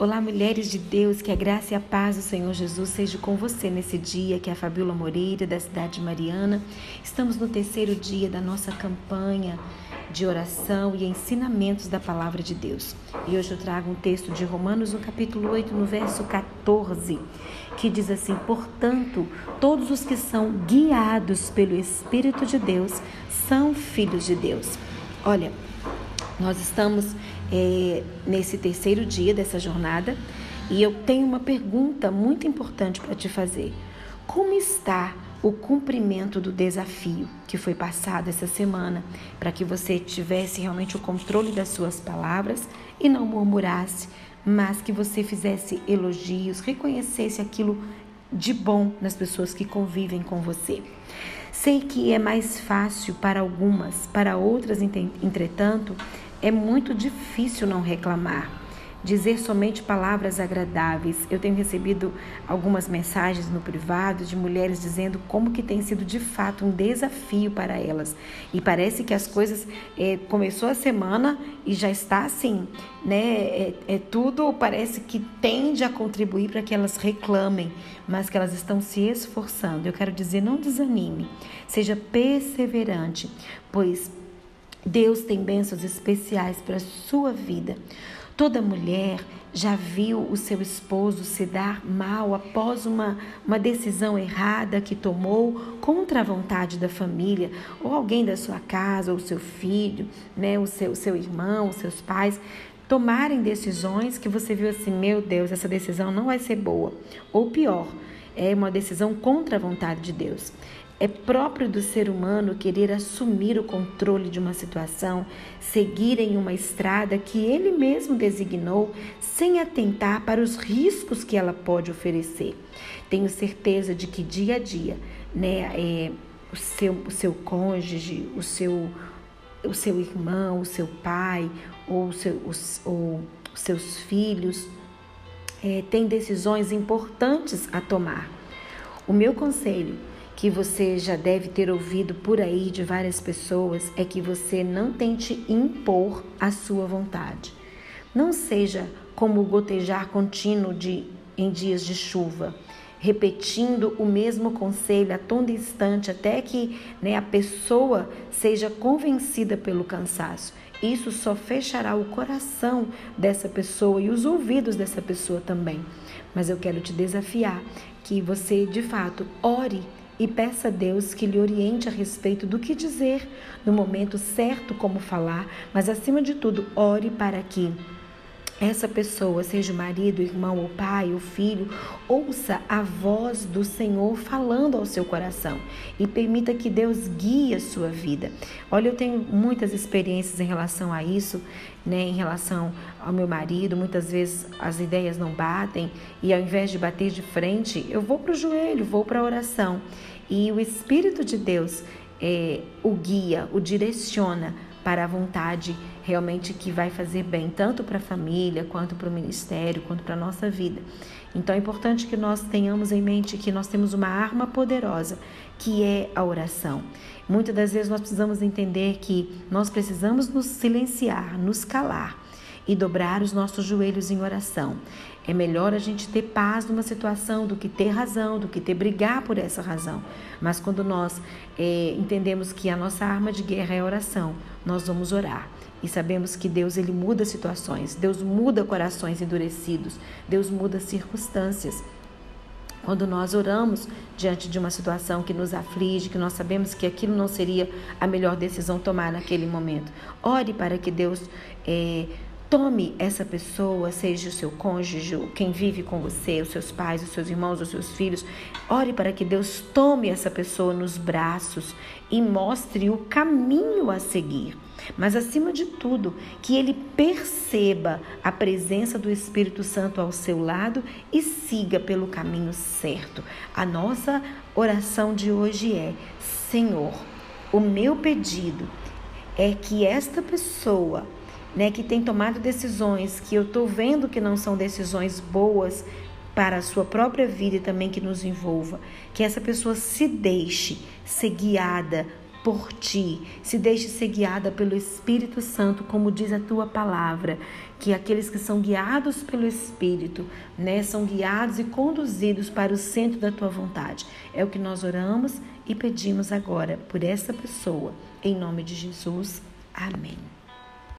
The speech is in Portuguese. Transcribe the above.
Olá, mulheres de Deus, que a graça e a paz do Senhor Jesus seja com você nesse dia, que é a Fabíola Moreira, da cidade de Mariana. Estamos no terceiro dia da nossa campanha de oração e ensinamentos da palavra de Deus. E hoje eu trago um texto de Romanos, no capítulo 8, no verso 14, que diz assim: Portanto, todos os que são guiados pelo Espírito de Deus são filhos de Deus. Olha, nós estamos é, nesse terceiro dia dessa jornada e eu tenho uma pergunta muito importante para te fazer. Como está o cumprimento do desafio que foi passado essa semana para que você tivesse realmente o controle das suas palavras e não murmurasse, mas que você fizesse elogios, reconhecesse aquilo de bom nas pessoas que convivem com você. Sei que é mais fácil para algumas, para outras, entretanto, é muito difícil não reclamar, dizer somente palavras agradáveis. Eu tenho recebido algumas mensagens no privado de mulheres dizendo como que tem sido de fato um desafio para elas. E parece que as coisas é, começou a semana e já está assim, né? É, é tudo parece que tende a contribuir para que elas reclamem, mas que elas estão se esforçando. Eu quero dizer, não desanime, seja perseverante, pois Deus tem bênçãos especiais para a sua vida. Toda mulher já viu o seu esposo se dar mal após uma, uma decisão errada que tomou contra a vontade da família, ou alguém da sua casa, ou seu filho, né, o seu, seu irmão, os seus pais, tomarem decisões que você viu assim: meu Deus, essa decisão não vai ser boa. Ou pior, é uma decisão contra a vontade de Deus. É próprio do ser humano querer assumir o controle de uma situação, seguir em uma estrada que ele mesmo designou, sem atentar para os riscos que ela pode oferecer. Tenho certeza de que dia a dia, né, é, o, seu, o seu cônjuge, o seu, o seu irmão, o seu pai, ou, seu, os, ou os seus filhos, é, têm decisões importantes a tomar. O meu conselho que você já deve ter ouvido por aí de várias pessoas é que você não tente impor a sua vontade. Não seja como o gotejar contínuo de, em dias de chuva, repetindo o mesmo conselho a todo instante até que né, a pessoa seja convencida pelo cansaço. Isso só fechará o coração dessa pessoa e os ouvidos dessa pessoa também. Mas eu quero te desafiar que você, de fato, ore e peça a Deus que lhe oriente a respeito do que dizer, no momento certo como falar, mas acima de tudo, ore para que essa pessoa, seja o marido, o irmão, o pai, o filho, ouça a voz do Senhor falando ao seu coração e permita que Deus guie a sua vida. Olha, eu tenho muitas experiências em relação a isso, né, em relação ao meu marido. Muitas vezes as ideias não batem e ao invés de bater de frente, eu vou para o joelho, vou para a oração. E o Espírito de Deus é, o guia, o direciona para a vontade realmente que vai fazer bem, tanto para a família, quanto para o ministério, quanto para a nossa vida. Então é importante que nós tenhamos em mente que nós temos uma arma poderosa, que é a oração. Muitas das vezes nós precisamos entender que nós precisamos nos silenciar, nos calar e dobrar os nossos joelhos em oração. É melhor a gente ter paz numa situação do que ter razão, do que ter brigar por essa razão. Mas quando nós é, entendemos que a nossa arma de guerra é oração, nós vamos orar. E sabemos que Deus ele muda situações, Deus muda corações endurecidos, Deus muda circunstâncias. Quando nós oramos diante de uma situação que nos aflige, que nós sabemos que aquilo não seria a melhor decisão tomar naquele momento, ore para que Deus é, Tome essa pessoa, seja o seu cônjuge, quem vive com você, os seus pais, os seus irmãos, os seus filhos. Ore para que Deus tome essa pessoa nos braços e mostre o caminho a seguir. Mas acima de tudo, que ele perceba a presença do Espírito Santo ao seu lado e siga pelo caminho certo. A nossa oração de hoje é: Senhor, o meu pedido é que esta pessoa né, que tem tomado decisões que eu estou vendo que não são decisões boas para a sua própria vida e também que nos envolva, que essa pessoa se deixe ser guiada por ti, se deixe ser guiada pelo Espírito Santo, como diz a tua palavra, que aqueles que são guiados pelo Espírito, né, são guiados e conduzidos para o centro da tua vontade. É o que nós oramos e pedimos agora por essa pessoa, em nome de Jesus. Amém.